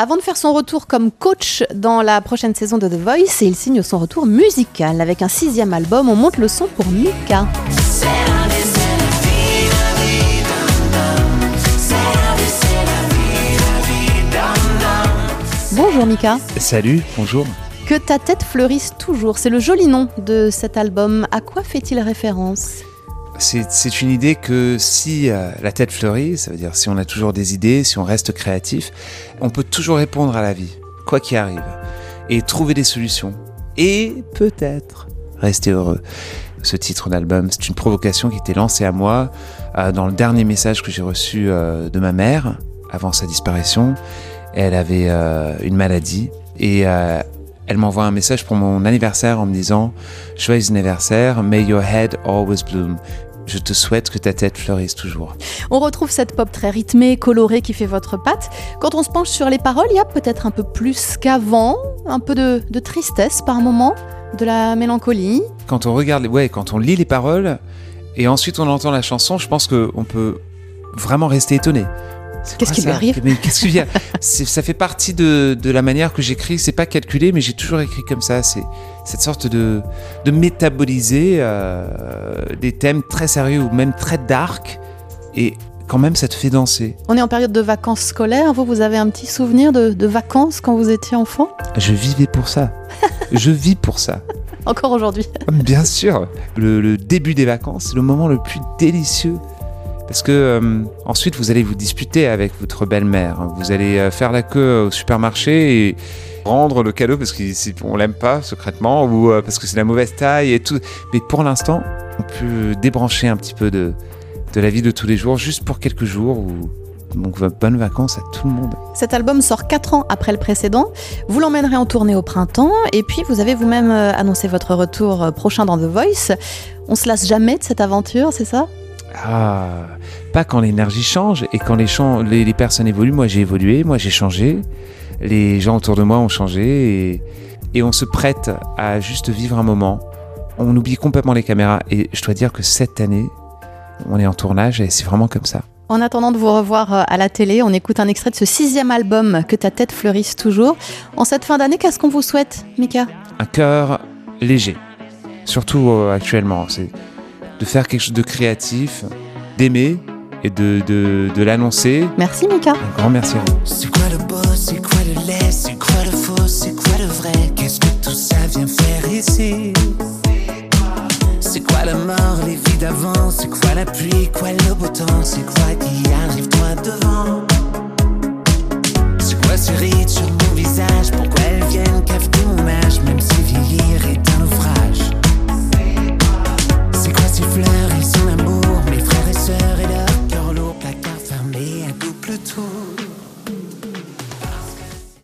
avant de faire son retour comme coach dans la prochaine saison de The Voice, et il signe son retour musical avec un sixième album. On monte le son pour Mika. Bonjour Mika. Salut, bonjour. Que ta tête fleurisse toujours, c'est le joli nom de cet album. À quoi fait-il référence? C'est une idée que si euh, la tête fleurit, ça veut dire si on a toujours des idées, si on reste créatif, on peut toujours répondre à la vie, quoi qu'il arrive, et trouver des solutions. Et peut-être rester heureux. Ce titre d'album, c'est une provocation qui était lancée à moi euh, dans le dernier message que j'ai reçu euh, de ma mère avant sa disparition. Elle avait une maladie et elle m'envoie un message pour mon anniversaire en me disant Joyeux anniversaire, may your head always bloom. Je te souhaite que ta tête fleurisse toujours. On retrouve cette pop très rythmée, colorée qui fait votre patte. Quand on se penche sur les paroles, il y a peut-être un peu plus qu'avant, un peu de, tristesse par moment, de la mélancolie. Quand on regarde, ouais, quand on lit les paroles et ensuite on entend la chanson, je pense qu'on peut vraiment rester étonné. Qu'est-ce qui lui arrive Mais qu'est-ce qui vient Ça fait partie de, de la manière que j'écris. C'est pas calculé, mais j'ai toujours écrit comme ça. C'est cette sorte de, de métaboliser euh, des thèmes très sérieux ou même très dark. Et quand même, ça te fait danser. On est en période de vacances scolaires. Vous, vous avez un petit souvenir de, de vacances quand vous étiez enfant? Je vivais pour ça. Je vis pour ça. Encore aujourd'hui. Bien sûr. Le, le début des vacances, c'est le moment le plus délicieux parce que euh, ensuite vous allez vous disputer avec votre belle-mère. Vous allez euh, faire la queue au supermarché et rendre le cadeau parce qu'on l'aime pas secrètement ou euh, parce que c'est la mauvaise taille et tout. Mais pour l'instant, on peut débrancher un petit peu de, la vie de tous les jours juste pour quelques jours ou donc bonnes vacances à tout le monde. Cet album sort 4 ans après le précédent. Vous l'emmènerez en tournée au printemps et puis vous avez vous-même annoncé votre retour prochain dans The Voice. On se lasse jamais de cette aventure, c'est ça? Ah, pas quand l'énergie change et quand les, les, personnes évoluent. Moi, j'ai évolué, moi, j'ai changé. Les gens autour de moi ont changé et, et on se prête à juste vivre un moment. On oublie complètement les caméras et je dois dire que cette année, on est en tournage et c'est vraiment comme ça. En attendant de vous revoir euh, à la télé, on écoute un extrait de ce sixième album Que ta tête fleurisse toujours. En cette fin d'année, qu'est-ce qu'on vous souhaite, Mika? Un cœur léger, surtout euh, actuellement. C'est de faire quelque chose de créatif, d'aimer et de, de, de l'annoncer. Merci Mika. Un grand merci à vous. C'est quoi le beau, c'est quoi le laid, c'est quoi le faux, c'est quoi le vrai? Qu'est-ce que tout ça vient faire ici? C'est quoi la mort, les vies d'avant? C'est quoi la pluie, quoi le beau temps? C'est quoi qui arrive toi devant?